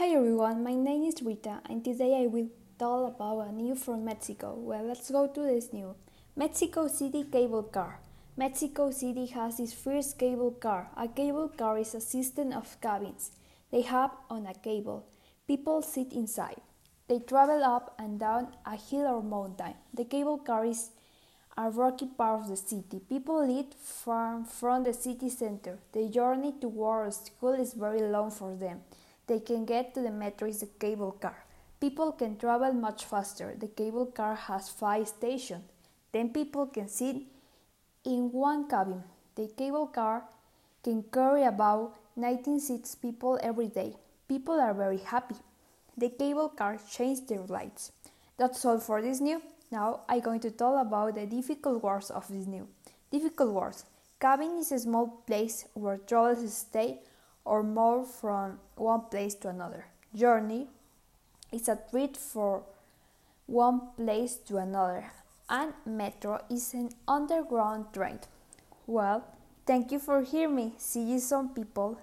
Hi everyone, my name is Rita and today I will tell about a news from Mexico. Well, let's go to this news. Mexico City cable car. Mexico City has its first cable car. A cable car is a system of cabins. They have on a cable. People sit inside. They travel up and down a hill or mountain. The cable car is a rocky part of the city. People live far from the city center. The journey to work or school is very long for them. They can get to the metro in the cable car. People can travel much faster. The cable car has five stations. Then people can sit in one cabin. The cable car can carry about 96 people every day. People are very happy. The cable car changed their lights. That's all for this new. Now I'm going to talk about the difficult words of this new. Difficult words. Cabin is a small place where travelers stay or more from one place to another. Journey is a trip from one place to another, and metro is an underground train. Well, thank you for hearing me. See you soon, people.